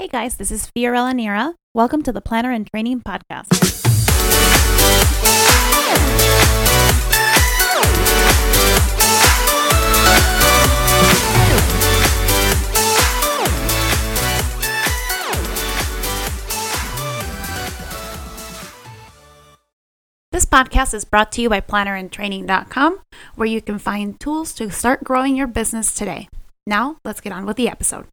Hey guys, this is Fiorella Nira. Welcome to the Planner and Training Podcast. This podcast is brought to you by plannerandtraining.com, where you can find tools to start growing your business today. Now, let's get on with the episode.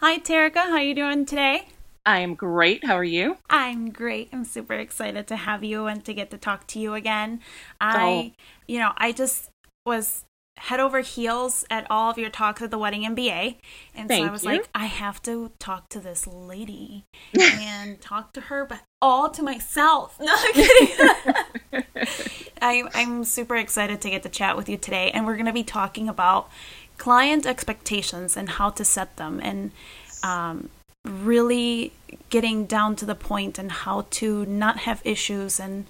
Hi, Terica. How are you doing today? I am great. How are you? I'm great. I'm super excited to have you and to get to talk to you again. I, oh. you know, I just was head over heels at all of your talks at the wedding MBA. And Thank so I was you. like, I have to talk to this lady and talk to her, but all to myself. No, I'm kidding. I, I'm super excited to get to chat with you today. And we're going to be talking about client expectations and how to set them and um, really getting down to the point and how to not have issues and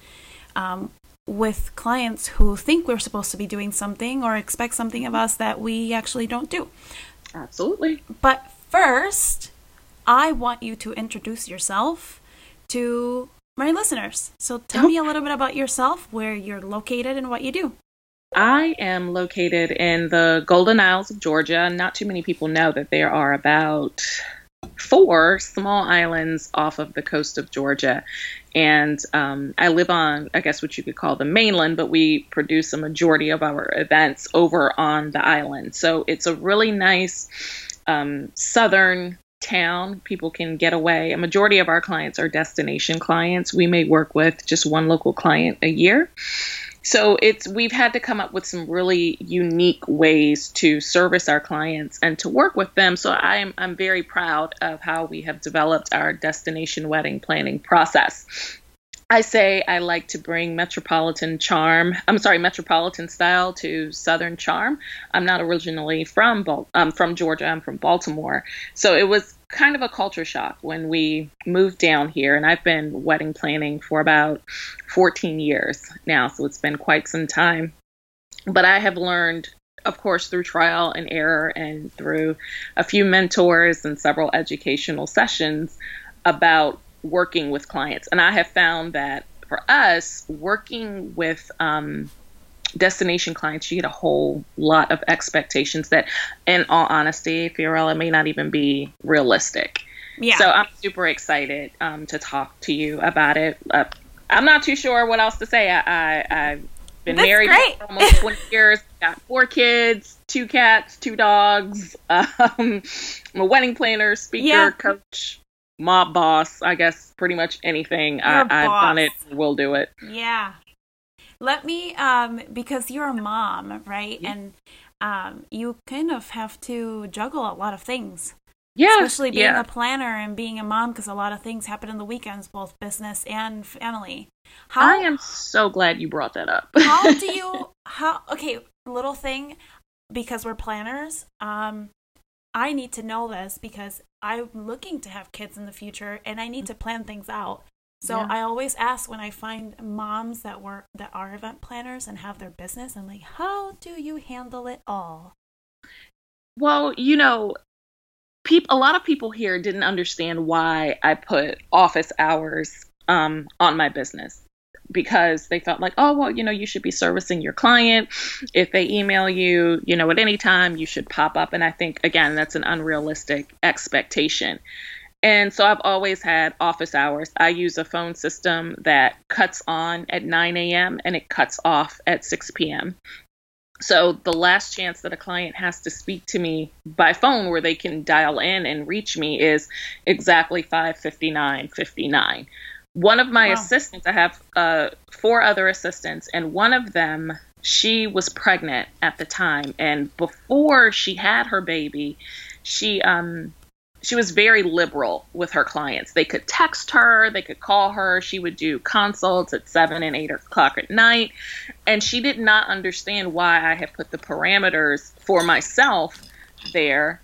um, with clients who think we're supposed to be doing something or expect something of us that we actually don't do. Absolutely. But first, I want you to introduce yourself to my listeners. So tell me a little bit about yourself, where you're located, and what you do. I am located in the Golden Isles of Georgia. Not too many people know that there are about four small islands off of the coast of Georgia. And um, I live on, I guess, what you could call the mainland, but we produce a majority of our events over on the island. So it's a really nice um, southern town. People can get away. A majority of our clients are destination clients. We may work with just one local client a year. So it's we've had to come up with some really unique ways to service our clients and to work with them. So I'm I'm very proud of how we have developed our destination wedding planning process. I say I like to bring metropolitan charm. I'm sorry, metropolitan style to southern charm. I'm not originally from I'm um, from Georgia. I'm from Baltimore, so it was kind of a culture shock when we moved down here. And I've been wedding planning for about 14 years now, so it's been quite some time. But I have learned of course, through trial and error and through a few mentors and several educational sessions about working with clients. And I have found that for us, working with um, destination clients, you get a whole lot of expectations that, in all honesty, Fiorella may not even be realistic. Yeah. So I'm super excited um, to talk to you about it. Uh, I'm not too sure what else to say. I, I, have been That's married great. for almost 20 years, got four kids, two cats, two dogs. Um, I'm a wedding planner, speaker, Yeah. coach, mob boss. I guess pretty much anything. I, You're I've done it, will do it. Yeah. Let me, um, because you're a mom, right? Yeah. And um, you kind of have to juggle a lot of things, Yeah, especially being yeah. a planner and being a mom, because a lot of things happen in the weekends, both business and family. How I am so glad you brought that up. how do you how okay little thing because we're planners um i need to know this because i'm looking to have kids in the future and i need to plan things out so Yeah. i always ask when i find moms that work that are event planners and have their business i'm like how do you handle it all Well, you know, peop- a lot of people here didn't understand why I put office hours um, on my business because they felt like, oh, well, you know, you should be servicing your client. If they email you, you know, at any time, you should pop up. And I think, again, that's an unrealistic expectation. And so I've always had office hours. I use a phone system that cuts on at 9 a.m. and it cuts off at 6 p.m. So the last chance that a client has to speak to me by phone where they can dial in and reach me is exactly 5:59 59. One of my Wow. assistants, I have uh, four other assistants, and one of them, she was pregnant at the time, and before she had her baby, she um she was very liberal with her clients. They could text her, they could call her. She would do consults at seven and eight o'clock at night. And she did not understand why I had put the parameters for myself there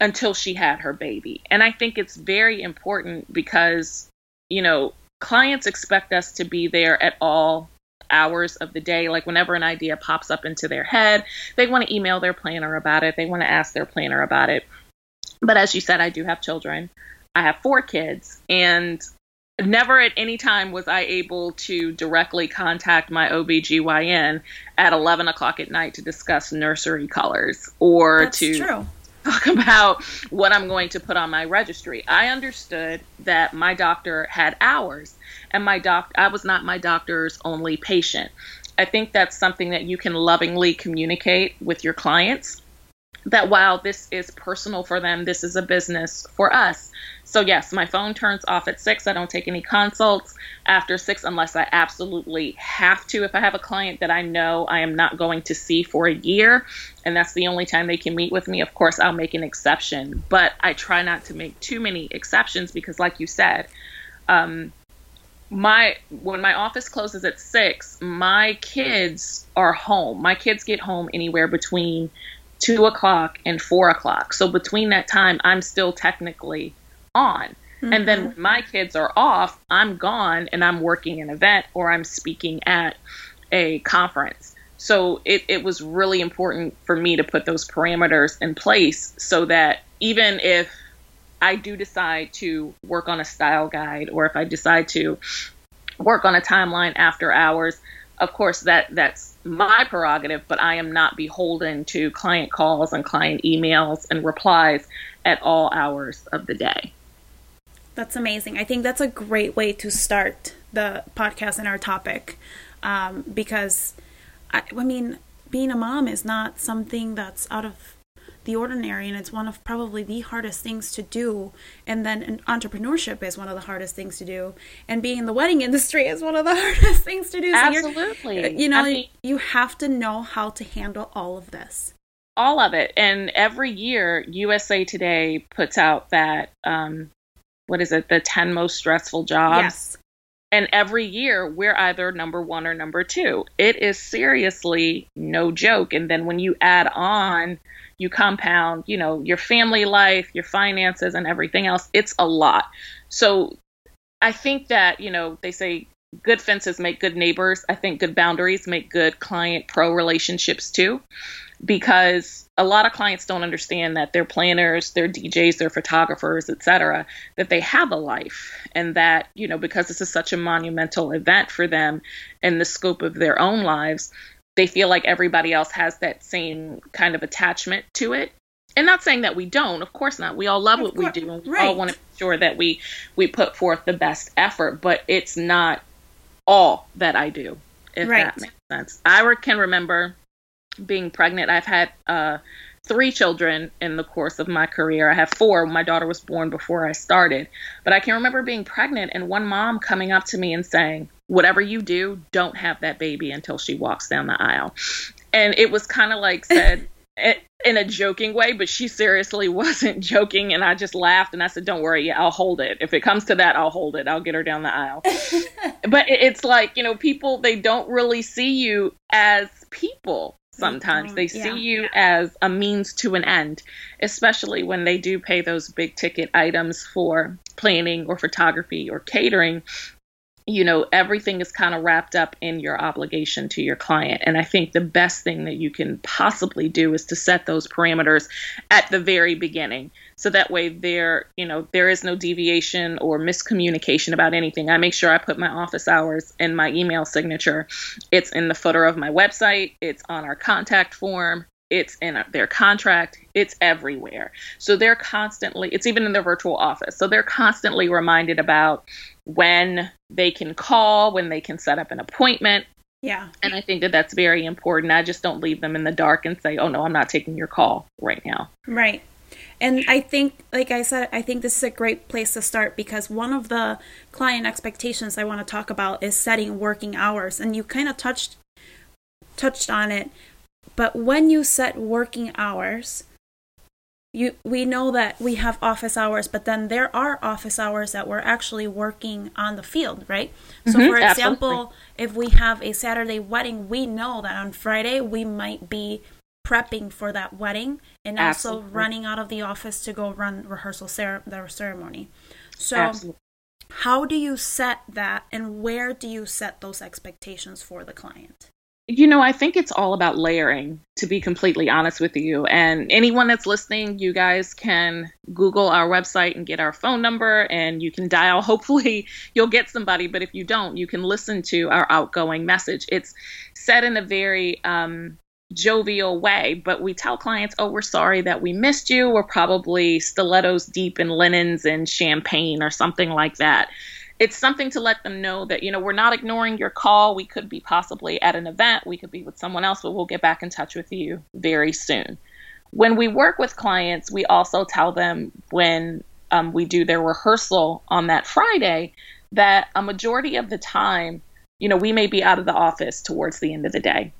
until she had her baby. And I think it's very important because, you know, clients expect us to be there at all hours of the day. Like whenever an idea pops up into their head, they want to email their planner about it, they want to ask their planner about it. But as you said, I do have children. I have four kids, and never at any time was I able to directly contact my OBGYN at 11 o'clock at night to discuss nursery colors or That's to true. talk about what I'm going to put on my registry. I understood that my doctor had hours and my doc I was not my doctor's only patient. I think that's something that you can lovingly communicate with your clients that while this is personal for them, this is a business for us. So, yes, my phone turns off at six. I don't take any consults after six unless I absolutely have to. If I have a client that I know I am not going to see for a year, and that's the only time they can meet with me, of course, I'll make an exception. But I try not to make too many exceptions because, like you said, um, my when my office closes at six, my kids are home. My kids get home anywhere between two o'clock and four o'clock. So between that time, I'm still technically on. Mm-hmm. And then when my kids are off, I'm gone and I'm working an event or I'm speaking at a conference. So it, it was really important for me to put those parameters in place so that even if I do decide to work on a style guide or if I decide to work on a timeline after hours, of course that that's my prerogative, but I am not beholden to client calls and client emails and replies at all hours of the day. That's amazing. I think that's a great way to start the podcast and our topic um, because, I, I mean, being a mom is not something that's out of the ordinary and it's one of probably the hardest things to do. And then entrepreneurship is one of the hardest things to do. And being in the wedding industry is one of the hardest things to do. So absolutely. you know I mean, you have to know how to handle all of this. All of it. And every year usa today puts out that um, what is it? The 10 most stressful jobs? Yes. And every year we're either number one or number two. It is seriously no joke. And then when you add on you compound, you know, your family life, your finances, and everything else. It's a lot. So I think that, you know, they say good fences make good neighbors. I think good boundaries make good client pro relationships too, because a lot of clients don't understand that they're planners, they're DJs, they're photographers, etc., that they have a life and that, you know, because this is such a monumental event for them in the scope of their own lives, they feel like everybody else has that same kind of attachment to it and not saying that we don't of course not we all love of what course. we do and we right. all want to make sure that we we put forth the best effort but it's not all that i do if right. that makes sense i can remember being pregnant i've had uh, three children in the course of my career i have four my daughter was born before i started but i can remember being pregnant and one mom coming up to me and saying whatever you do, don't have that baby until she walks down the aisle. And it was kind of like said in a joking way, but she seriously wasn't joking. And I just laughed and I said, Don't worry, yeah, I'll hold it. If it comes to that, I'll hold it. I'll get her down the aisle. but it's like, you know, people, they don't really see you as people sometimes. Mm-hmm. They see yeah. you as a means to an end, especially when they do pay those big ticket items for planning or photography or catering you know, everything is kind of wrapped up in your obligation to your client. And I think the best thing that you can possibly do is to set those parameters at the very beginning. So that way there, you know, there is no deviation or miscommunication about anything. I make sure I put my office hours in my email signature. It's in the footer of my website, it's on our contact form, it's in their contract, it's everywhere. So they're constantly, it's even in their virtual office. So they're constantly reminded about when they can call, when they can set up an appointment. Yeah. And I think that that's very important. I just don't leave them in the dark and say, oh no, I'm not taking your call right now. Right. And I think, like I said, I think this is a great place to start because one of the client expectations I want to talk about is setting working hours. And you kind of touched touched on it. But when you set working hours, you we know that we have office hours but then there are office hours that we're actually working on the field right so mm-hmm, for example absolutely. if we have a saturday wedding we know that on friday we might be prepping for that wedding and absolutely. also running out of the office to go run rehearsal cer- the ceremony so absolutely. how do you set that and where do you set those expectations for the client You know, I think it's all about layering, to be completely honest with you. And anyone that's listening, you guys can Google our website and get our phone number and you can dial. Hopefully, you'll get somebody. But if you don't, you can listen to our outgoing message. It's said in a very um, jovial way, but we tell clients, oh, we're sorry that we missed you. We're probably stilettos deep in linens and champagne or something like that it's something to let them know that you know we're not ignoring your call we could be possibly at an event we could be with someone else but we'll get back in touch with you very soon when we work with clients we also tell them when um, we do their rehearsal on that friday that a majority of the time you know we may be out of the office towards the end of the day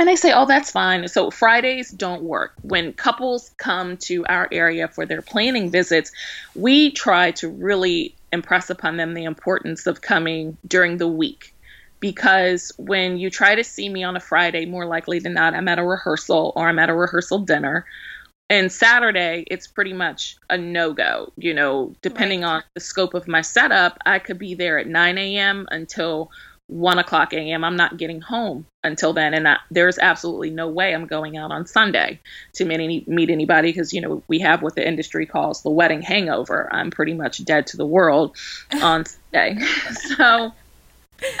and they say, oh, that's fine. So Fridays don't work. When couples come to our area for their planning visits, we try to really impress upon them the importance of coming during the week because when you try to see me on a Friday, more likely than not, I'm at a rehearsal or I'm at a rehearsal dinner. And Saturday, it's pretty much a no go. You know, depending right. on the scope of my setup, I could be there at 9 a.m. until 1 o'clock a.m. I'm not getting home until then. And I, there's absolutely no way I'm going out on Sunday to meet, any, meet anybody because, you know, we have what the industry calls the wedding hangover. I'm pretty much dead to the world on Sunday. so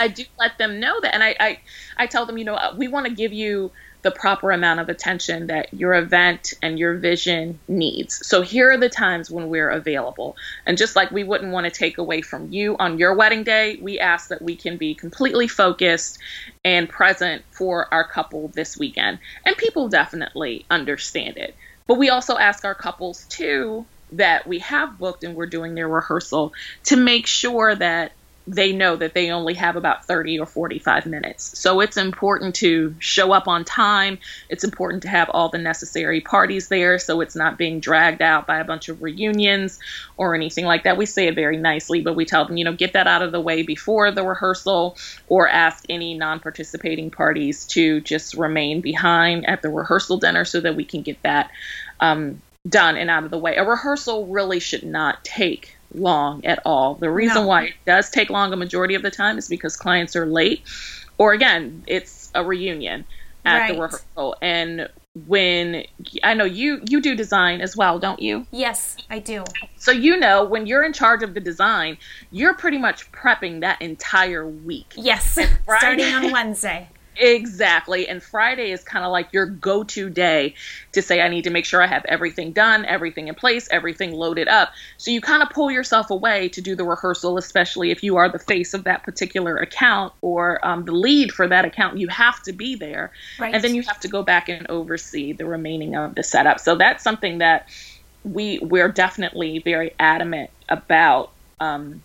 I do let them know that. And I, I, I tell them, you know, uh, we want to give you the proper amount of attention that your event and your vision needs. So here are the times when we're available. And just like we wouldn't want to take away from you on your wedding day, we ask that we can be completely focused and present for our couple this weekend. And people definitely understand it. But we also ask our couples too that we have booked and we're doing their rehearsal to make sure that they know that they only have about 30 or 45 minutes. So it's important to show up on time. It's important to have all the necessary parties there so it's not being dragged out by a bunch of reunions or anything like that. We say it very nicely, but we tell them, you know, get that out of the way before the rehearsal or ask any non participating parties to just remain behind at the rehearsal dinner so that we can get that um, done and out of the way. A rehearsal really should not take long at all. The reason no. why it does take long a majority of the time is because clients are late, or again, it's a reunion at right. the rehearsal. And when I know you you do design as well, don't you? Yes, I do. So you know when you're in charge of the design, you're pretty much prepping that entire week. Yes, starting on Wednesday. Exactly. And Friday is kind of like your go to day to say, I need to make sure I have everything done, everything in place, everything loaded up. So you kind of pull yourself away to do the rehearsal, especially if you are the face of that particular account or um, the lead for that account. You have to be there. Right. And then you have to go back and oversee the remaining of the setup. So that's something that we, we're definitely very adamant about. Um,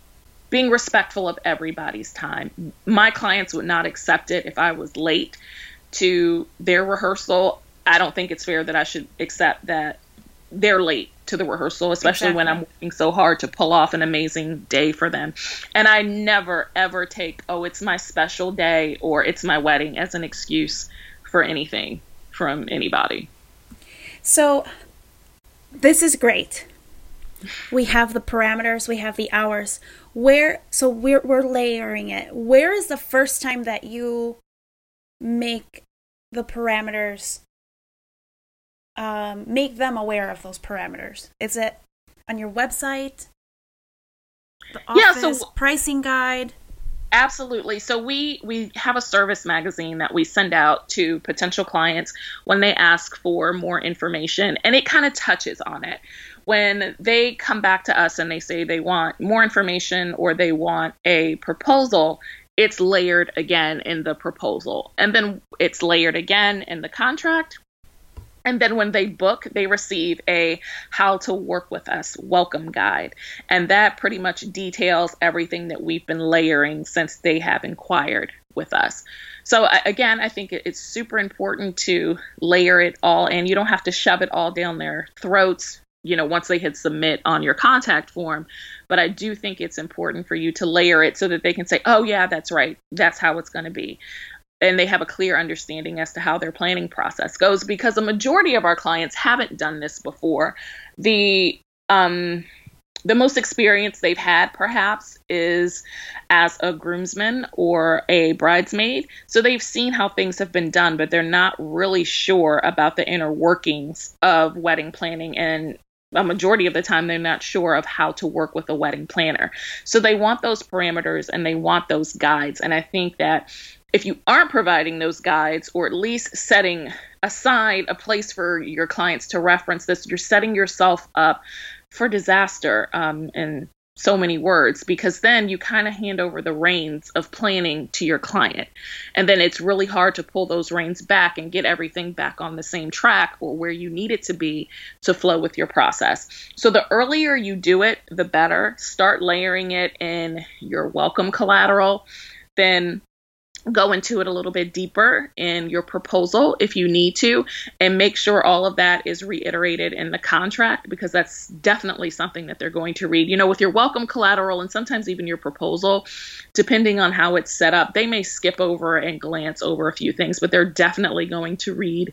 being respectful of everybody's time. My clients would not accept it if I was late to their rehearsal. I don't think it's fair that I should accept that they're late to the rehearsal, especially exactly. when I'm working so hard to pull off an amazing day for them. And I never, ever take, oh, it's my special day or it's my wedding as an excuse for anything from anybody. So, this is great. We have the parameters, we have the hours where so we're we're layering it. Where is the first time that you make the parameters um, make them aware of those parameters? Is it on your website the office, yeah so pricing guide? Absolutely. So we we have a service magazine that we send out to potential clients when they ask for more information and it kind of touches on it when they come back to us and they say they want more information or they want a proposal, it's layered again in the proposal. And then it's layered again in the contract. And then when they book, they receive a how to work with us welcome guide. And that pretty much details everything that we've been layering since they have inquired with us. So again, I think it's super important to layer it all and you don't have to shove it all down their throats you know, once they hit submit on your contact form. But I do think it's important for you to layer it so that they can say, oh, yeah, that's right. That's how it's going to be. And they have a clear understanding as to how their planning process goes because a majority of our clients haven't done this before. The, um, the most experience they've had perhaps is as a groomsman or a bridesmaid. So they've seen how things have been done, but they're not really sure about the inner workings of wedding planning and a majority of the time they're not sure of how to work with a wedding planner. So they want those parameters and they want those guides. And I think that if you aren't providing those guides or at least setting aside a place for your clients to reference this, you're setting yourself up for disaster um, in so many words because then you kind of hand over the reins of planning to your client. And then it's really hard to pull those reins back and get everything back on the same track or where you need it to be to flow with your process. So the earlier you do it, the better. Start layering it in your welcome collateral. Then go into it a little bit deeper in your proposal if you need to and make sure all of that is reiterated in the contract because that's definitely something that they're going to read. You know with your welcome collateral and sometimes even your proposal depending on how it's set up they may skip over and glance over a few things but they're definitely going to read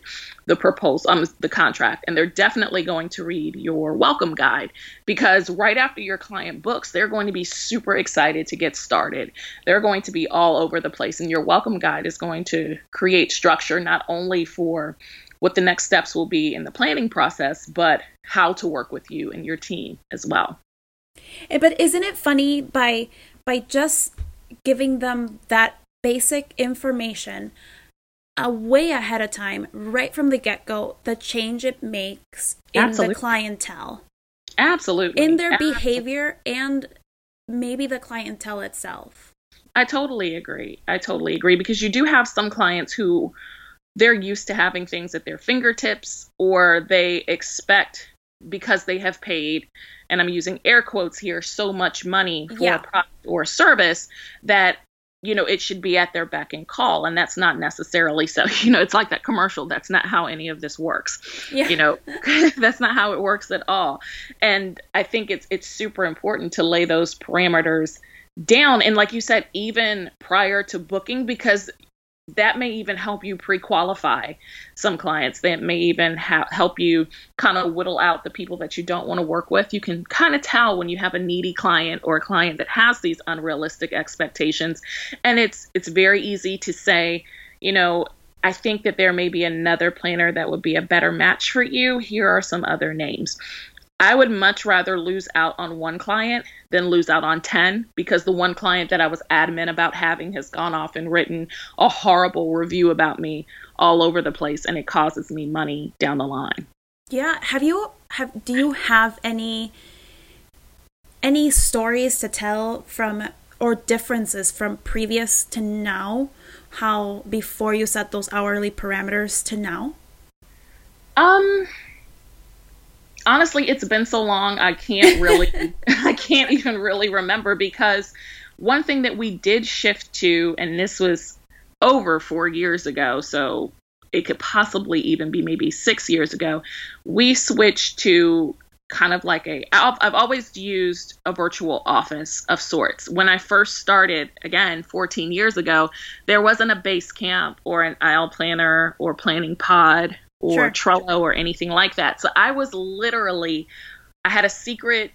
the proposal um, the contract and they're definitely going to read your welcome guide because right after your client books they're going to be super excited to get started they're going to be all over the place and your welcome guide is going to create structure not only for what the next steps will be in the planning process, but how to work with you and your team as well. Eh, but isn't it funny by by just giving them that basic information way ahead of time, right from the get go, the change it makes in Absolutely. the clientele. Absolutely. In their Absolutely. behavior and maybe the clientele itself. I totally agree. I totally agree because you do have some clients who they're used to having things at their fingertips or they expect because they have paid and I'm using air quotes here so much money for yeah. a product or a service that you know it should be at their beck and call. And that's not necessarily so you know it's like that commercial that's not how any of this works. Yeah. you know that's not how it works at all. And i think it's it's super important to lay those parameters down. And like you said even prior to booking because that may even help you pre-qualify some clients that may even ha- help you kind of whittle out the people that you don't want to work with you can kind of tell when you have a needy client or a client that has these unrealistic expectations and it's it's very easy to say you know I think that there may be another planner that would be a better match for you. Here are some other names. I would much rather lose out on one client than lose out on 10 because the one client that I was adamant about having has gone off and written a horrible review about me all over the place and it causes me money down the line. Yeah, have you have do you have any any stories to tell from or differences from previous to now how before you set those hourly parameters to now? Um honestly, it's been so long, I can't really, I can't even really remember because one thing that we did shift to, and this was over four years ago, so it could possibly even be maybe six years ago, we switched to kind of like a I've, always used a virtual office of sorts. When i first started again 14 years ago there wasn't a Basecamp or an aisle planner or planning pod or sure. Trello or anything like that. So I was literally, I had a secret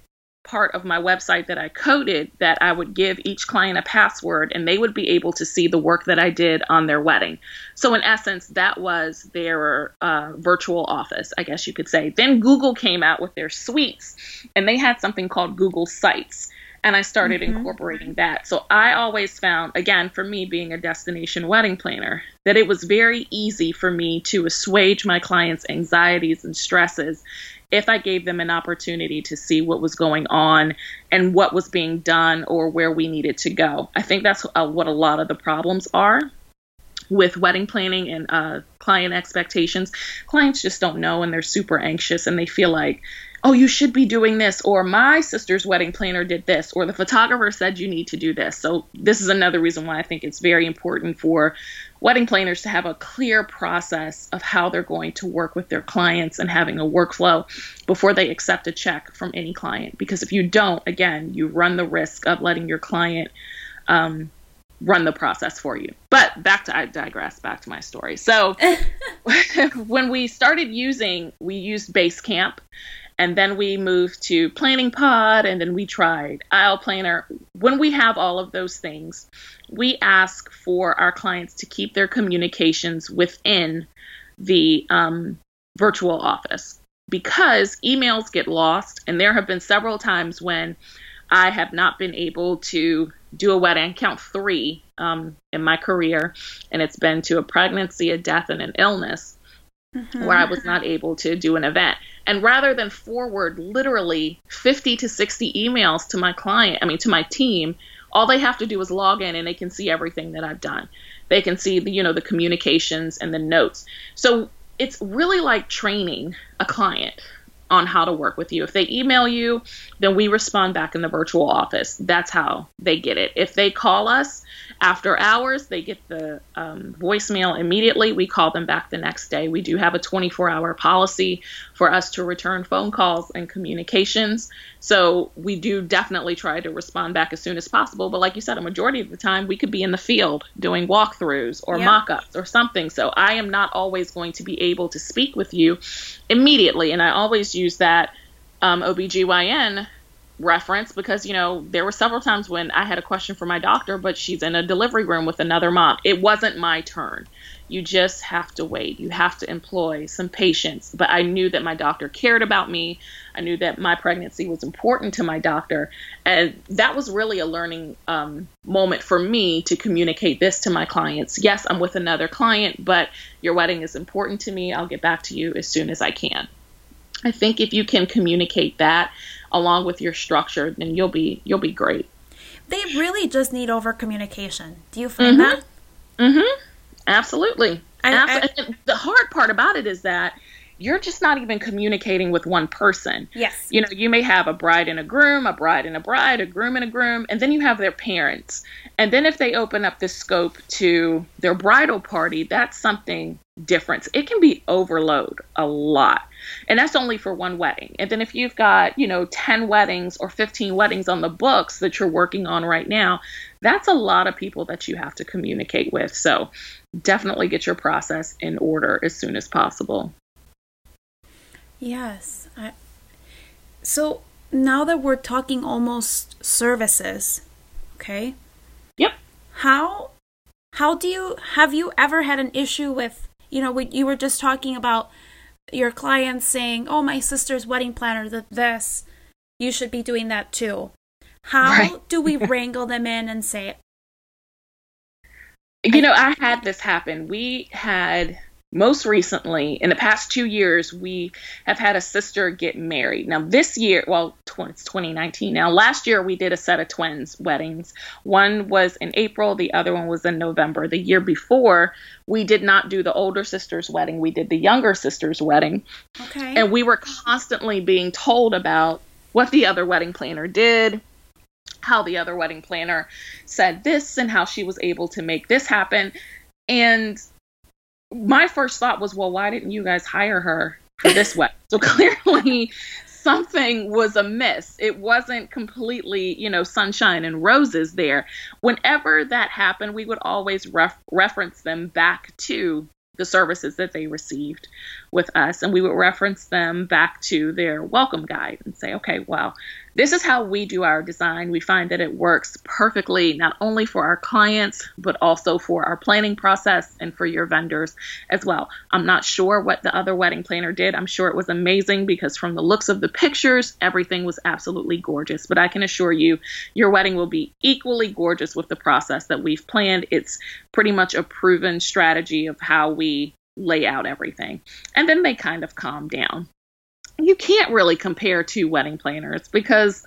part of my website that I coded that I would give each client a password and they would be able to see the work that I did on their wedding. So, in essence, that was their uh, virtual office, I guess you could say. Then Google came out with their suites and they had something called Google Sites and I started mm-hmm. incorporating that. So I always found, again, for me being a destination wedding planner, that it was very easy for me to assuage my clients' anxieties and stresses if I gave them an opportunity to see what was going on and what was being done or where we needed to go. I think that's uh, what a lot of the problems are with wedding planning and uh, client expectations. Clients just don't know and they're super anxious and they feel like, oh, you should be doing this, or my sister's wedding planner did this, or the photographer said you need to do this. So, this is another reason why I think it's very important for wedding planners to have a clear process of how they're going to work with their clients and having a workflow before they accept a check from any client. Because if you don't, again, you run the risk of letting your client um, run the process for you. But back to I digress back to my story. So when we started using we used Basecamp And then we moved to Planning Pod, and then we tried Aisle Planner. When we have all of those things, we ask for our clients to keep their communications within the um, virtual office because emails get lost. And there have been several times when I have not been able to do a wedding, count three um, in my career, and it's been to a pregnancy, a death, and an illness mm-hmm. where I was not able to do an event. And rather than forward literally 50 to 60 emails to my client, I mean, to my team, all they have to do is log in and they can see everything that I've done. They can see the, you know, the communications and the notes. So it's really like training a client on how to work with you. If they email you, then we respond back in the virtual office. That's how they get it. If they call us after hours, they get the um, voicemail immediately. We call them back the next day. We do have a 24 hour policy for us to return phone calls and communications. So we do definitely try to respond back as soon as possible. But like you said, a majority of the time we could be in the field doing walkthroughs or mock ups or something. So I am not always going to be able to speak with you immediately. And I always use that um, OBGYN reference because you know there were several times when I had a question for my doctor but she's in a delivery room with another mom it wasn't my turn you just have to wait you have to employ some patience but I knew that my doctor cared about me I knew that my pregnancy was important to my doctor and that was really a learning um, moment for me to communicate this to my clients yes I'm with another client but your wedding is important to me I'll get back to you as soon as I can I think if you can communicate that along with your structure, then you'll be you'll be great. They really just need over communication. Do you find mm-hmm. that? Mm-hmm. Absolutely. I, Absolutely. I, the hard part about it is that you're just not even communicating with one person. Yes. You know, you may have a bride and a groom, a bride and a bride, a groom and a groom, and then you have their parents. And then if they open up the scope to their bridal party, that's something different. It can be overload a lot. And that's only for one wedding. And then if you've got, you know, 10 weddings or 15 weddings on the books that you're working on right now, that's a lot of people that you have to communicate with. So definitely get your process in order as soon as possible. Yes. I, so now that we're talking almost services, okay? Yep. How how do you have you ever had an issue with, you know, we, you were just talking about your clients saying, "Oh, my sister's wedding planner did this. You should be doing that too." How right. do we wrangle them in and say, you know, I had this happen. We had most recently, in the past two years, we have had a sister get married. Now, this year, well, it's 2019 now. Last year, we did a set of twins weddings. One was in April, the other one was in November. The year before, we did not do the older sister's wedding, we did the younger sister's wedding. Okay. And we were constantly being told about what the other wedding planner did, how the other wedding planner said this, and how she was able to make this happen. And my first thought was, well, why didn't you guys hire her for this wedding? So clearly something was amiss. It wasn't completely, you know, sunshine and roses there. Whenever that happened, we would always ref- reference them back to the services that they received with us and we would reference them back to their welcome guide and say okay well this is how we do our design. We find that it works perfectly not only for our clients, but also for our planning process and for your vendors as well. I'm not sure what the other wedding planner did. I'm sure it was amazing because from the looks of the pictures, everything was absolutely gorgeous. But I can assure you, your wedding will be equally gorgeous with the process that we've planned. It's pretty much a proven strategy of how we lay out everything. And then they kind of calm down you can't really compare two wedding planners because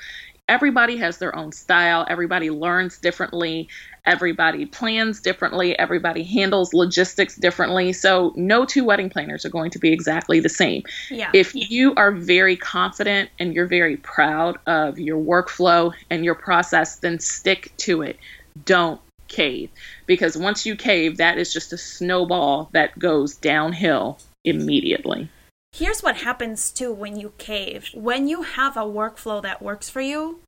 everybody has their own style, everybody learns differently, everybody plans differently, everybody handles logistics differently. So, no two wedding planners are going to be exactly the same. Yeah. If you are very confident and you're very proud of your workflow and your process, then stick to it. Don't cave because once you cave, that is just a snowball that goes downhill immediately. Here's what happens too when you cave. When you have a workflow that works for you,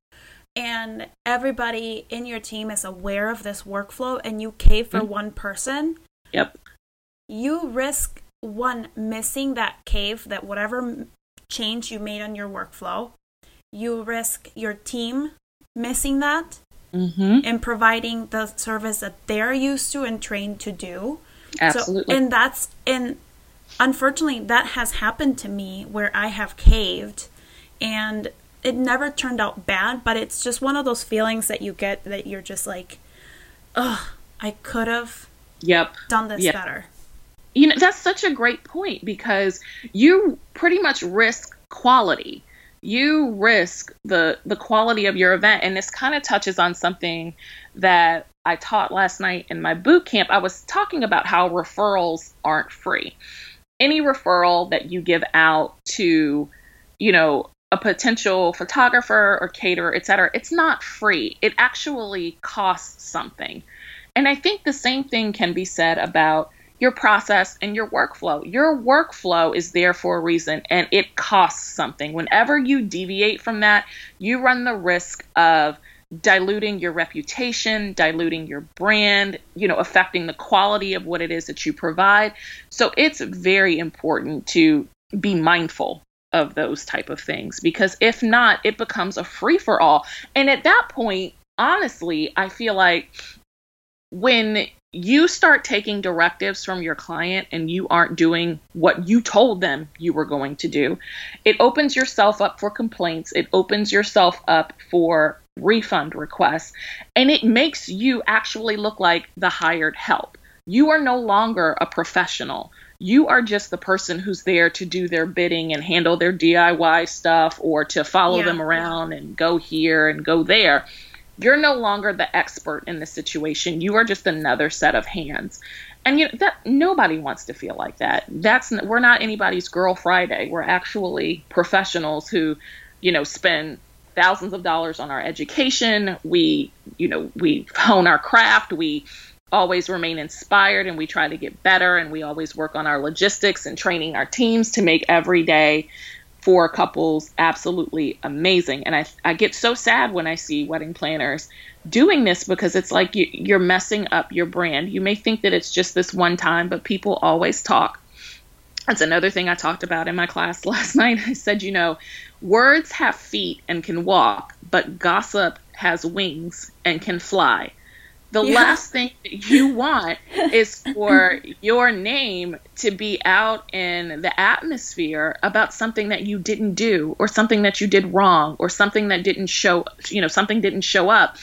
and everybody in your team is aware of this workflow, and you cave for mm-hmm. one person, yep, you risk one missing that cave, that whatever change you made on your workflow. You risk your team missing that mm-hmm. and providing the service that they're used to and trained to do. Absolutely. So, and that's and unfortunately that has happened to me where I have caved and it never turned out bad, but it's just one of those feelings that you get that you're just like, ugh, I could have yep. done this yep. better. You know, that's such a great point because you pretty much risk quality. You risk the the quality of your event and this kind of touches on something that I taught last night in my boot camp. I was talking about how referrals aren't free. Any referral that you give out to, you know, a potential photographer or caterer, et cetera, it's not free. It actually costs something. And I think the same thing can be said about your process and your workflow. Your workflow is there for a reason and it costs something. Whenever you deviate from that, you run the risk of diluting your reputation, diluting your brand, you know, affecting the quality of what it is that you provide. So it's very important to be mindful of those type of things because if not it becomes a free for all and at that point honestly i feel like when you start taking directives from your client and you aren't doing what you told them you were going to do, it opens yourself up for complaints. It opens yourself up for refund requests. And it makes you actually look like the hired help. You are no longer a professional you are just the person who's there to do their bidding and handle their DIY stuff or to follow yeah. them around and go here and go there. You're no longer the expert in the situation. You are just another set of hands. And you know that nobody wants to feel like that. That's we're not anybody's girl Friday. We're actually professionals who, you know, spend thousands of dollars on our education. We, you know, we hone our craft. We always remain inspired and we try to get better and we always work on our logistics and training our teams to make every day for couples absolutely amazing. And I, I get so sad when I see wedding planners doing this because it's like you, you're messing up your brand. You may think that it's just this one time, but people always talk. That's another thing I talked about in my class last night. I said, you know, words have feet and can walk, but gossip has wings and can fly the yeah. last thing that you want is for your name to be out in the atmosphere about something that you didn't do or something that you did wrong or something that didn't show you know something didn't show up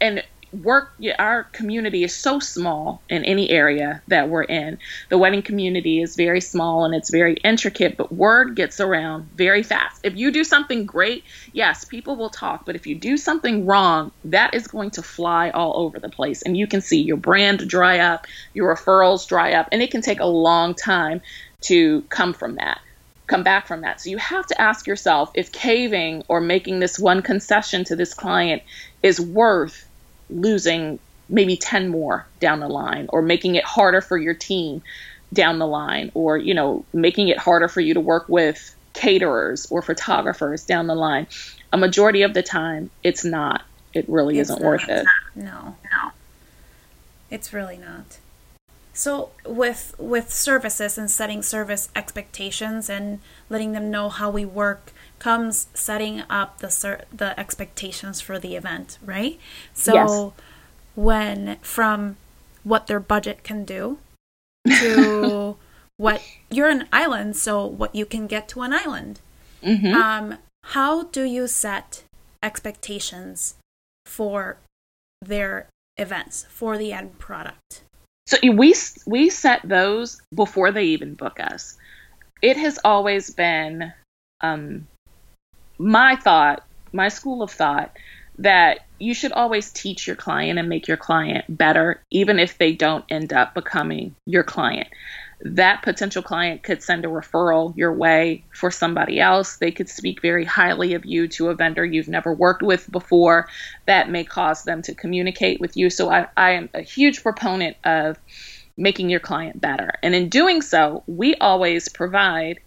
and work our community is so small in any area that we're in. The wedding community is very small and it's very intricate but word gets around very fast. If you do something great yes people will talk but if you do something wrong that is going to fly all over the place. And you can see your brand dry up your referrals dry up and it can take a long time to come from that come back from that. So you have to ask yourself if caving or making this one concession to this client is worth losing maybe 10 more down the line or making it harder for your team down the line or you know making it harder for you to work with caterers or photographers down the line. A majority of the time it's not. It really it's isn't not. worth it. No. No. It's really not. So with with services and setting service expectations and letting them know how we work comes setting up the the expectations for the event, right? So yes. when from what their budget can do to what you're an island, so what you can get to an island. Mm-hmm. Um, how do you set expectations for their events for the end product? So we we set those before they even book us. It has always been um, my thought, my school of thought, that you should always teach your client and make your client better, even if they don't end up becoming your client. That potential client could send a referral your way for somebody else. They could speak very highly of you to a vendor you've never worked with before. That may cause them to communicate with you. So I, I am a huge proponent of making your client better. And in doing so, we always provide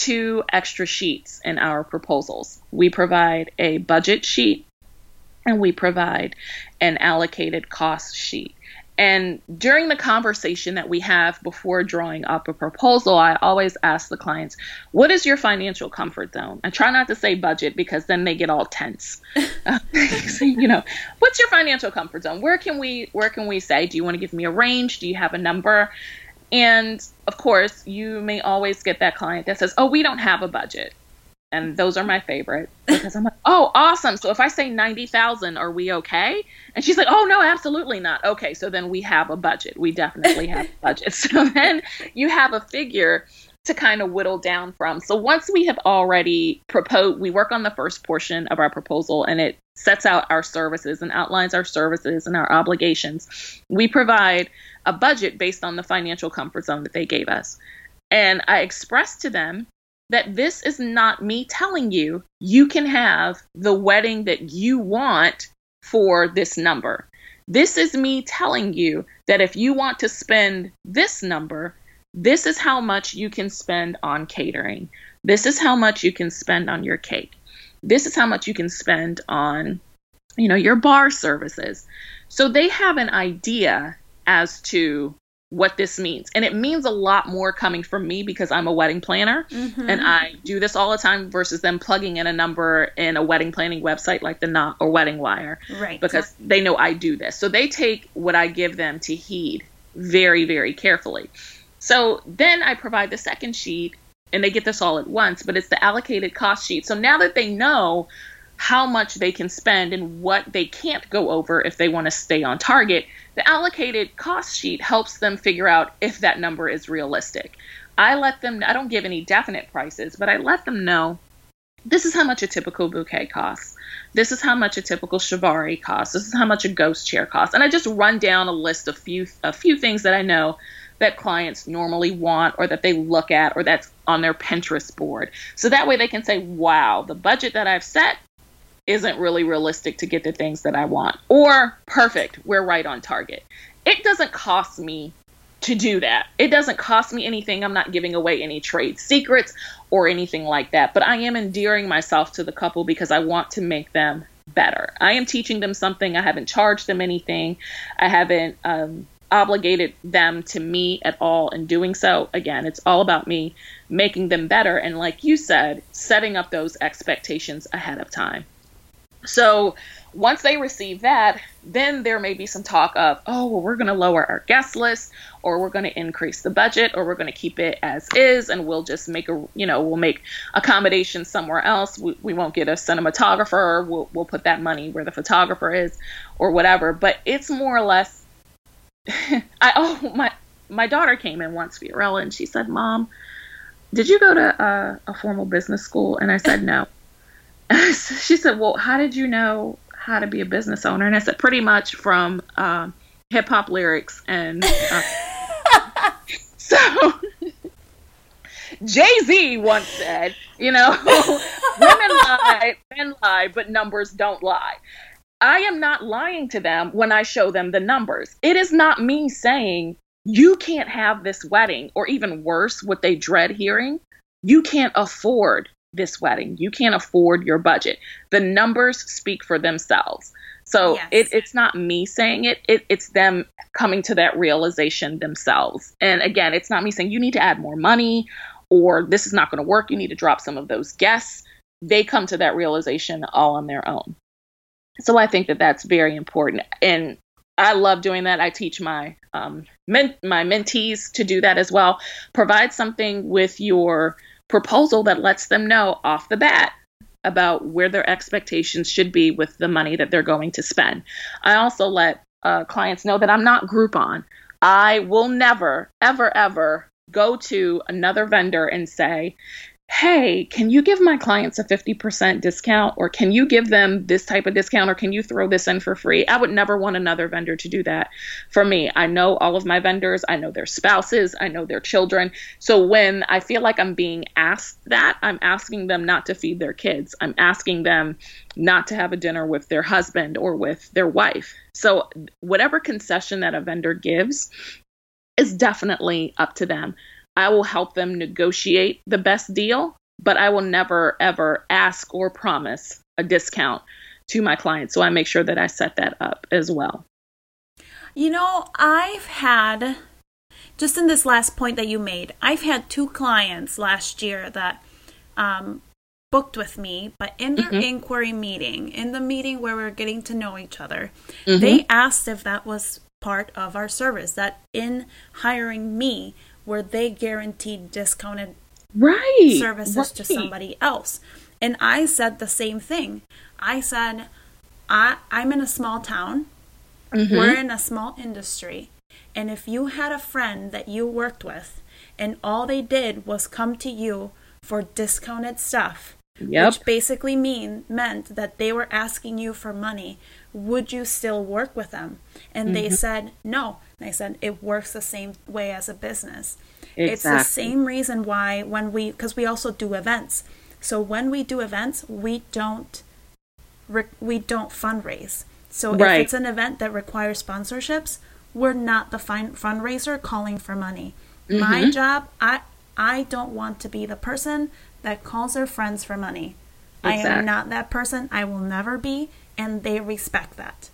two extra sheets in our proposals. We provide a budget sheet and we provide an allocated cost sheet. And during the conversation that we have before drawing up a proposal, I always ask the clients, what is your financial comfort zone? I try not to say budget because then they get all tense. you know, what's your financial comfort zone? Where can we where can we say, do you want to give me a range? Do you have a number? And of course, you may always get that client that says, "Oh, we don't have a budget." and those are my favorite because I'm like, oh, awesome. So if I say ninety thousand, are we okay? And she's like, oh no, absolutely not. Okay, so then we have a budget. We definitely have a budget. So then you have a figure to kind of whittle down from. So once we have already proposed, we work on the first portion of our proposal and it sets out our services and outlines our services and our obligations. We provide a budget based on the financial comfort zone that they gave us. And I express to them that this is not me telling you you can have the wedding that you want for this number. This is me telling you that if you want to spend this number, this is how much you can spend on catering. This is how much you can spend on your cake. This is how much you can spend on, you know, your bar services. So they have an idea as to what this means. And it means a lot more coming from me because I'm a wedding planner mm-hmm. and I do this all the time versus them plugging in a number in a wedding planning website like the Knot or Wedding Wire. Right. Because they know I do this. So they take what I give them to heed very, very carefully. So then I provide the second sheet and they get this all at once, but it's the allocated cost sheet. So now that they know how much they can spend and what they can't go over if they want to stay on target, the allocated cost sheet helps them figure out if that number is realistic. I let them, I don't give any definite prices, but I let them know this is how much a typical bouquet costs. This is how much a typical Chiavari costs. This is how much a ghost chair costs. And I just run down a list of few a few things that I know that clients normally want or that they look at or that's on their Pinterest board. So that way they can say, "Wow, the budget that I've set isn't really realistic to get the things that I want. Or perfect, we're right on target. It doesn't cost me to do that. It doesn't cost me anything. I'm not giving away any trade secrets or anything like that. But I am endearing myself to the couple because I want to make them better. I am teaching them something. I haven't charged them anything. I haven't um, obligated them to me at all in doing so. Again, it's all about me making them better. And like you said, setting up those expectations ahead of time. So once they receive that, then there may be some talk of, oh, well, we're going to lower our guest list, or we're going to increase the budget, or we're going to keep it as is, and we'll just make a, you know, we'll make accommodations somewhere else. We, we won't get a cinematographer. We'll, we'll put that money where the photographer is, or whatever. But it's more or less. I oh my my daughter came in once, Fiorella, and she said, "Mom, did you go to uh, a formal business school?" And I said, "No." she said, Well, how did you know how to be a business owner? And I said, Pretty much from um, hip hop lyrics. And uh, so Jay Z once said, You know, women lie, men lie, but numbers don't lie. I am not lying to them when I show them the numbers. It is not me saying, you can't have this wedding, or even worse, what they dread hearing, you can't afford this wedding. You can't afford your budget. The numbers speak for themselves. So yes. it, it's not me saying it, it, it's them coming to that realization themselves. And again, it's not me saying you need to add more money or this is not going to work. You need to drop some of those guests. They come to that realization all on their own. So I think that that's very important. And I love doing that. I teach my um, men- my mentees to do that as well. Provide something with your proposal that lets them know off the bat about where their expectations should be with the money that they're going to spend. I also let uh, clients know that I'm not Groupon. I will never, ever, ever go to another vendor and say, hey, can you give my clients a 50% discount or can you give them this type of discount or can you throw this in for free? I would never want another vendor to do that for me. I know all of my vendors, I know their spouses, I know their children. So when I feel like I'm being asked that, I'm asking them not to feed their kids. I'm asking them not to have a dinner with their husband or with their wife. So whatever concession that a vendor gives is definitely up to them. I will help them negotiate the best deal, but I will never, ever ask or promise a discount to my clients. So I make sure that I set that up as well. You know, I've had just in this last point that you made, I've had two clients last year that um, booked with me, but in their mm-hmm. inquiry meeting, in the meeting where we are getting to know each other, mm-hmm. they asked if that was part of our service, that in hiring me, were they guaranteed discounted right services right. to somebody else. And I said the same thing. I said, I, I'm in a small town. Mm-hmm. We're in a small industry. And if you had a friend that you worked with and all they did was come to you for discounted stuff, yep. which basically mean meant that they were asking you for money, would you still work with them? And mm-hmm. they said no. And I said it works the same way as a business. Exactly. It's the same reason why when we because we also do events. So when we do events, we don't we don't fundraise. So right. if it's an event that requires sponsorships, we're not the fin- fundraiser calling for money. Mm-hmm. My job, I I don't want to be the person that calls their friends for money. Exactly. I am not that person. I will never be, and they respect that.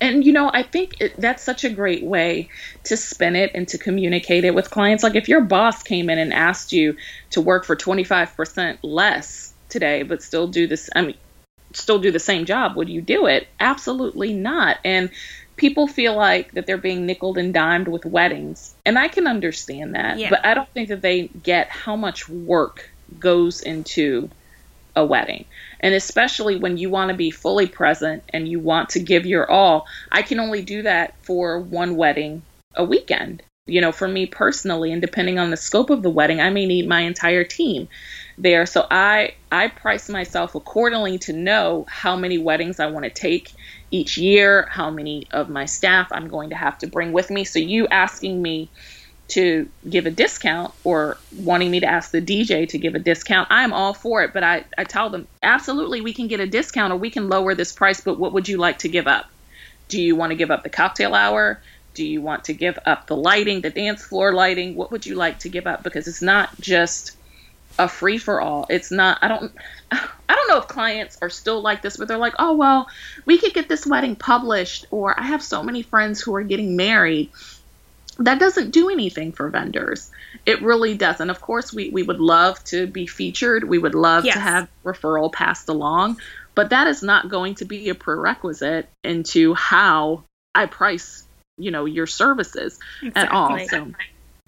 And you know, I think it, that's such a great way to spin it and to communicate it with clients. Like if your boss came in and asked you to work for 25% less today but still do this I mean still do the same job, would you do it? Absolutely not. And people feel like that they're being nickel and dimed with weddings. And I can understand that. Yeah. But I don't think that they get how much work goes into a wedding. And especially when you want to be fully present and you want to give your all, I can only do that for one wedding a weekend. You know, for me personally, and depending on the scope of the wedding, I may need my entire team there. So I I price myself accordingly to know how many weddings I want to take each year, how many of my staff I'm going to have to bring with me. So you asking me to give a discount or wanting me to ask the DJ to give a discount, I'm all for it. But I, I tell them, absolutely, we can get a discount or we can lower this price, but what would you like to give up? Do you want to give up the cocktail hour? Do you want to give up the lighting, the dance floor lighting? What would you like to give up? Because it's not just a free for all. It's not, I don't, I don't know if clients are still like this, but they're like, oh, well, we could get this wedding published, or I have so many friends who are getting married. That doesn't do anything for vendors. It really doesn't. Of course, we, we would love to be featured. We would love yes. to have referral passed along, but that is not going to be a prerequisite into how I price, you know, your services exactly. at all. So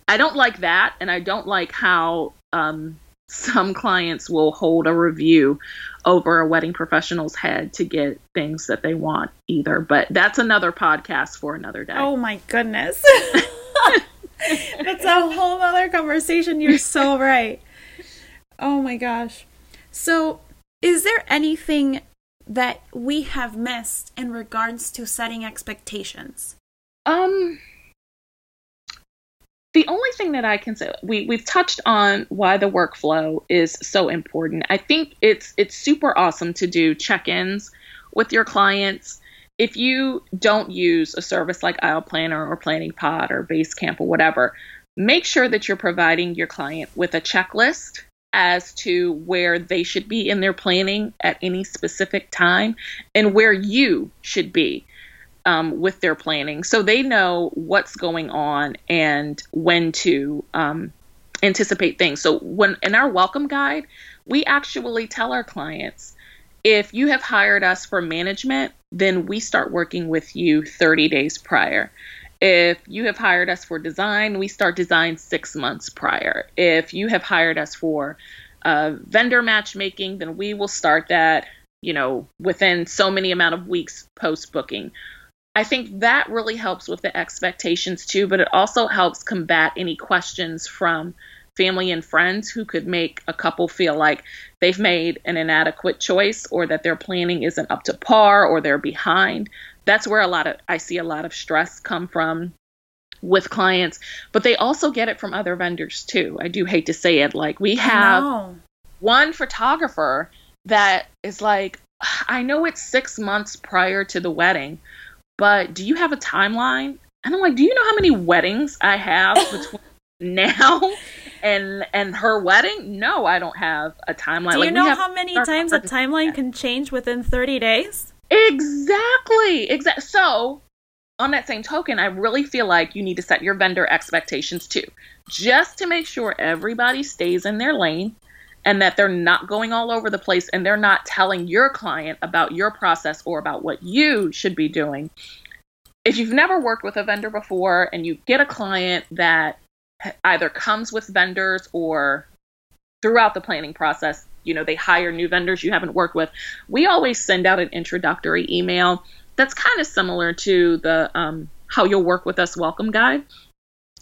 I don't like that, and I don't like how um, some clients will hold a review over a wedding professional's head to get things that they want either. But that's another podcast for another day. Oh my goodness. that's a whole other conversation. You're so right. Oh my gosh. So, is there anything that we have missed in regards to setting expectations? Um, the only thing that I can say we we've touched on why the workflow is so important. I think it's it's super awesome to do check-ins with your clients. If you don't use a service like Aisle Planner or Planning Pod or Basecamp or whatever, make sure that you're providing your client with a checklist as to where they should be in their planning at any specific time and where you should be um, with their planning so they know what's going on and when to um, anticipate things. So when in our welcome guide, we actually tell our clients if you have hired us for management, then we start working with you 30 days prior. If you have hired us for design, we start design six months prior. If you have hired us for uh, vendor matchmaking, then we will start that, you know, within so many amount of weeks post booking. I think that really helps with the expectations too, but it also helps combat any questions from family and friends who could make a couple feel like they've made an inadequate choice or that their planning isn't up to par or they're behind. That's where a lot of I see a lot of stress come from with clients, but they also get it from other vendors too. I do hate to say it like we have one photographer that is like I know it's 6 months prior to the wedding, but do you have a timeline? And I'm like, do you know how many weddings I have between now and and her wedding? No, I don't have a timeline. Do you like, know how many times a timeline can change within 30 days? Exactly. Exactly. So on that same token, I really feel like you need to set your vendor expectations too, just to make sure everybody stays in their lane and that they're not going all over the place and they're not telling your client about your process or about what you should be doing. If you've never worked with a vendor before and you get a client that either comes with vendors or throughout the planning process, you know, they hire new vendors you haven't worked with, we always send out an introductory email that's kind of similar to the um, how you'll work with us welcome guide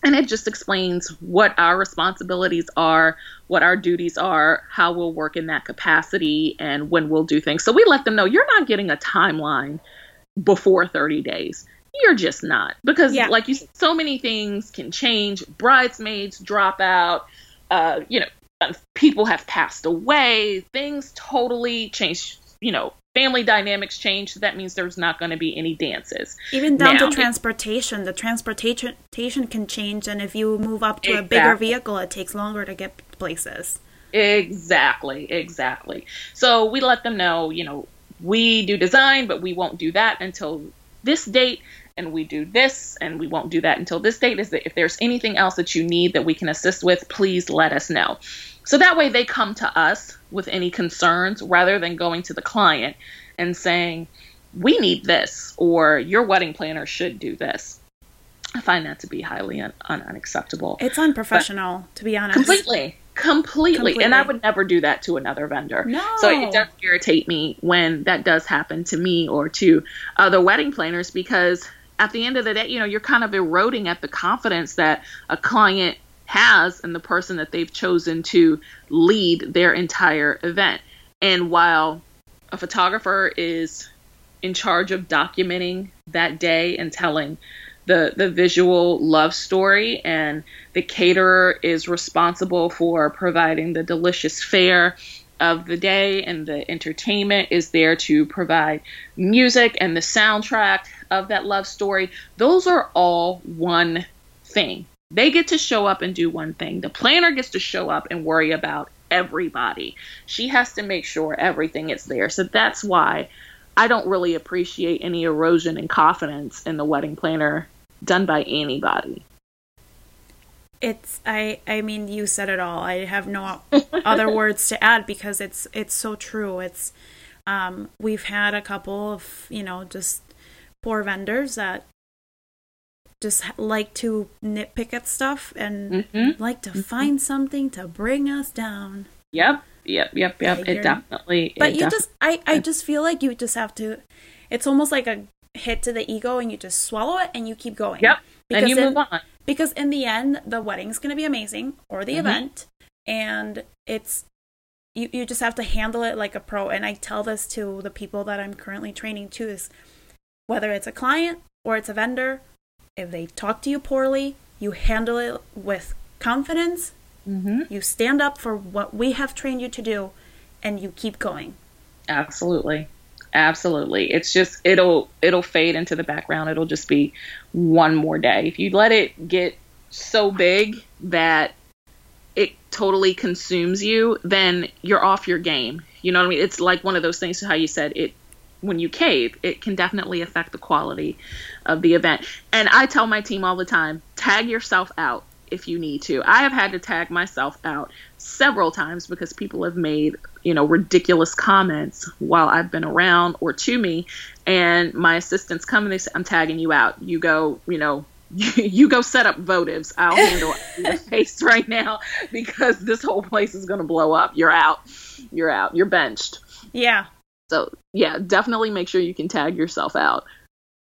and it just explains what our responsibilities are, what our duties are, how we'll work in that capacity, and when we'll do things. So we let them know you're not getting a timeline before 30 days. You're just not. Because, yeah. like you said, so many things can change. Bridesmaids drop out, uh, you know, people have passed away, things totally change, you know, family dynamics change, so that means there's not going to be any dances. Even down now, to transportation, the transportation can change, and if you move up to exactly. a bigger vehicle, it takes longer to get places. Exactly, exactly. So we let them know, you know, we do design, but we won't do that until this date, and we do this, and we won't do that until this date. Is that if there's anything else that you need that we can assist with, please let us know. So that way they come to us with any concerns rather than going to the client and saying, we need this or your wedding planner should do this. I find that to be highly un- un- unacceptable. It's unprofessional, but to be honest. Completely, completely. Completely. And I would never do that to another vendor. No. So it does irritate me when that does happen to me or to other wedding planners because at the end of the day, you know, you're kind of eroding at the confidence that a client has in the person that they've chosen to lead their entire event. And while a photographer is in charge of documenting that day and telling the the visual love story and the caterer is responsible for providing the delicious fare of the day and the entertainment is there to provide music and the soundtrack of that love story those are all one thing they get to show up and do one thing. The planner gets to show up and worry about everybody. She has to make sure everything is there. So that's why I don't really appreciate any erosion in confidence in the wedding planner done by anybody. It's I I mean you said it all. I have no other words to add because it's it's so true. It's um we've had a couple of, you know, just poor vendors that just like to nitpick at stuff and mm-hmm. like to mm-hmm. find something to bring us down. Yep, yep, yep, yep. It definitely. Is But it you def- just, I, I just feel like you just have to. It's almost like a hit to the ego, and you just swallow it and you keep going. Yep, because and you move on. Because in the end, the wedding's going to be amazing, or the mm-hmm. event, and it's you. You just have to handle it like a pro. And I tell this to the people that I'm currently training too: is whether it's a client or it's a vendor if they talk to you poorly, you handle it with confidence. Mm-hmm. You stand up for what we have trained you to do, and you keep going. Absolutely, absolutely. It's just it'll it'll fade into the background. It'll just be one more day. If you let it get so big that it totally consumes you, then you're off your game. You know what I mean? It's like one of those things. How you said it when you cave, it can definitely affect the quality of the event. And I tell my team all the time tag yourself out if you need to. I have had to tag myself out several times because people have made, you know, ridiculous comments while I've been around or to me. And my assistants come and they say, I'm tagging you out. You go, you know, you, go set up votives. I'll handle your face right now because this whole place is going to blow up. You're out. You're out. You're benched. Yeah. So yeah, definitely make sure you can tag yourself out.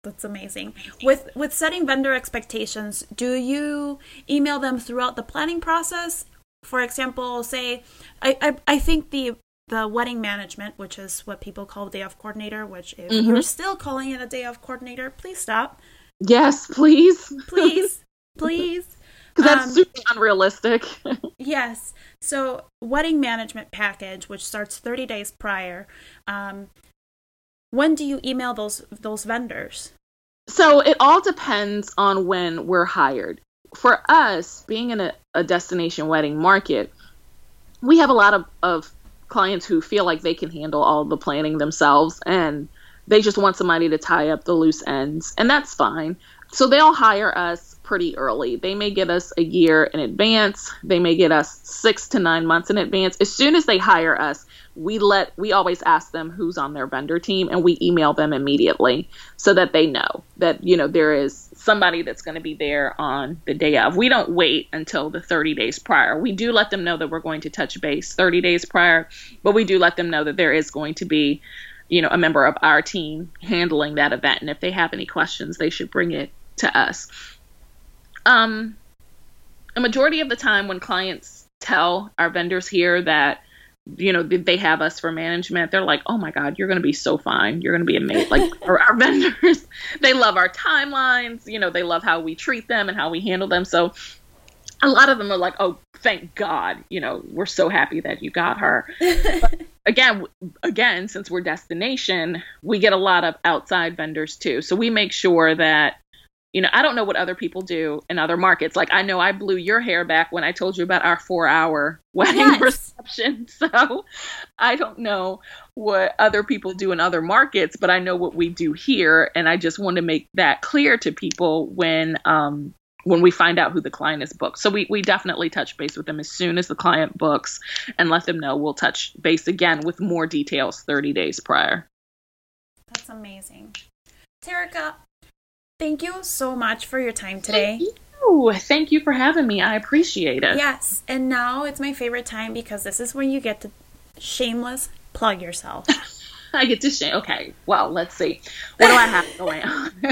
That's amazing. With with setting vendor expectations, do you email them throughout the planning process? For example, say I I, I think the the wedding management, which is what people call day of coordinator, which if mm-hmm. you're still calling it a day of coordinator, please stop. Yes, please. please. Please. Because that's um, super unrealistic. yes. So, wedding management package, which starts 30 days prior. Um, when do you email those those vendors? So it all depends on when we're hired. For us, being in a, a destination wedding market, we have a lot of, of clients who feel like they can handle all the planning themselves and they just want somebody to tie up the loose ends, and that's fine. So they'll hire us pretty early. They may get us a year in advance. They may get us six to nine months in advance. As soon as they hire us, we let we always ask them who's on their vendor team and we email them immediately so that they know that you know there is somebody that's going to be there on the day of. We don't wait until the 30 days prior. We do let them know that we're going to touch base 30 days prior but we do let them know that there is going to be you know a member of our team handling that event and if they have any questions they should bring it to us. Um a majority of the time when clients tell our vendors here that you know they have us for management. They're like oh my god you're going to be so fine. You're going to be amazing like our, our vendors. They love our timelines. You know they love how we treat them and how we handle them. So a lot of them are like oh thank god you know we're so happy that you got her. But again again since we're destination we get a lot of outside vendors too. So we make sure that you know, I don't know what other people do in other markets. Like I know I blew your hair back when I told you about our four hour wedding yes. reception. So I don't know what other people do in other markets, but I know what we do here. And I just want to make that clear to people when um when we find out who the client is booked. So we, we definitely touch base with them as soon as the client books and let them know we'll touch base again with more details 30 days prior. That's amazing. Terica, Thank you so much for your time today. Thank you. Thank you for having me. I appreciate it. Yes. And now it's my favorite time because this is when you get to shameless plug yourself. I get to shame. Okay, well, let's see. What do I have going on?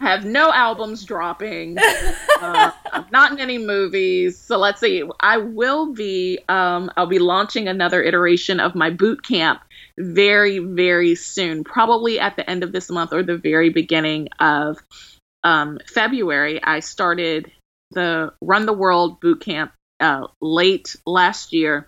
I have no albums dropping. Uh, I'm not in any movies. So let's see. I will be. Um, I'll be launching another iteration of my boot camp very, very soon, probably at the end of this month or the very beginning of um, February. I started the Run the World boot camp uh, late last year.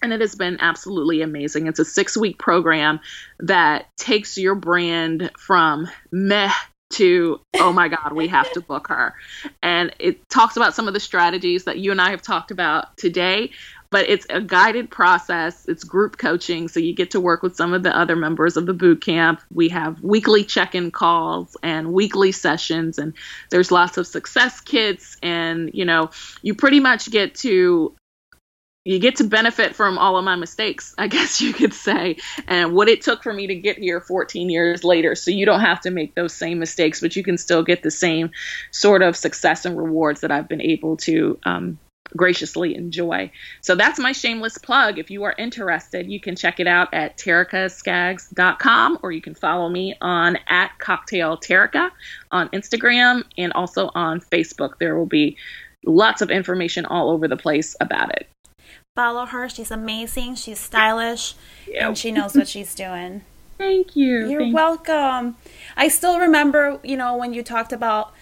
And it has been absolutely amazing. It's a six week program that takes your brand from meh to oh my god we have to book her and it talks about some of the strategies that you and i have talked about today but it's a guided process. It's group coaching, so you get to work with some of the other members of the boot camp. We have weekly check-in calls and weekly sessions, and there's lots of success kits, and you know, you pretty much get to you get to benefit from all of my mistakes, I guess you could say, and what it took for me to get here 14 years later. So you don't have to make those same mistakes, but you can still get the same sort of success and rewards that I've been able to um, graciously enjoy. So that's my shameless plug. If you are interested, you can check it out at tericaskaggs.com or you can follow me on at cocktail terica on Instagram and also on Facebook. There will be lots of information all over the place about it. Follow her. She's amazing. She's stylish and she knows what she's doing. Thank you. You're Thank welcome. I still remember, you know, when you talked about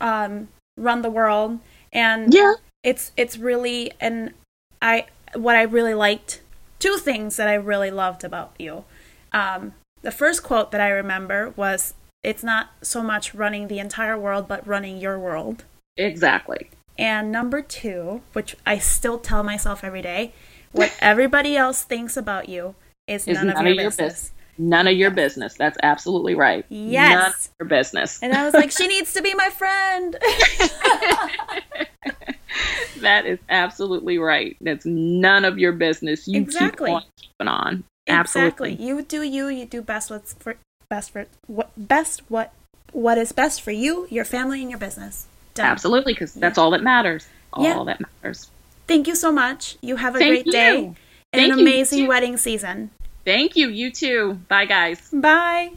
um, Run the World and yeah it's it's really and I what I really liked two things that I really loved about you. Um, the first quote that I remember was it's not so much running the entire world but running your world. Exactly. And number 2, which I still tell myself every day, what everybody else thinks about you is, is none, none, of your, of your business. business. None of your business. That's absolutely right. Yes. None of your business. And I was like, she needs to be my friend. that is absolutely right. That's none of your business. You exactly. keep on keeping on. Absolutely. Exactly. You do you. You do best what's for best for what best what what is best for you, your family, and your business. Done. Absolutely, because that's yeah. all that matters. All yeah. that matters. Thank you so much. You have a Thank great you. day and Thank an amazing wedding season. Thank you. You too. Bye, guys. Bye.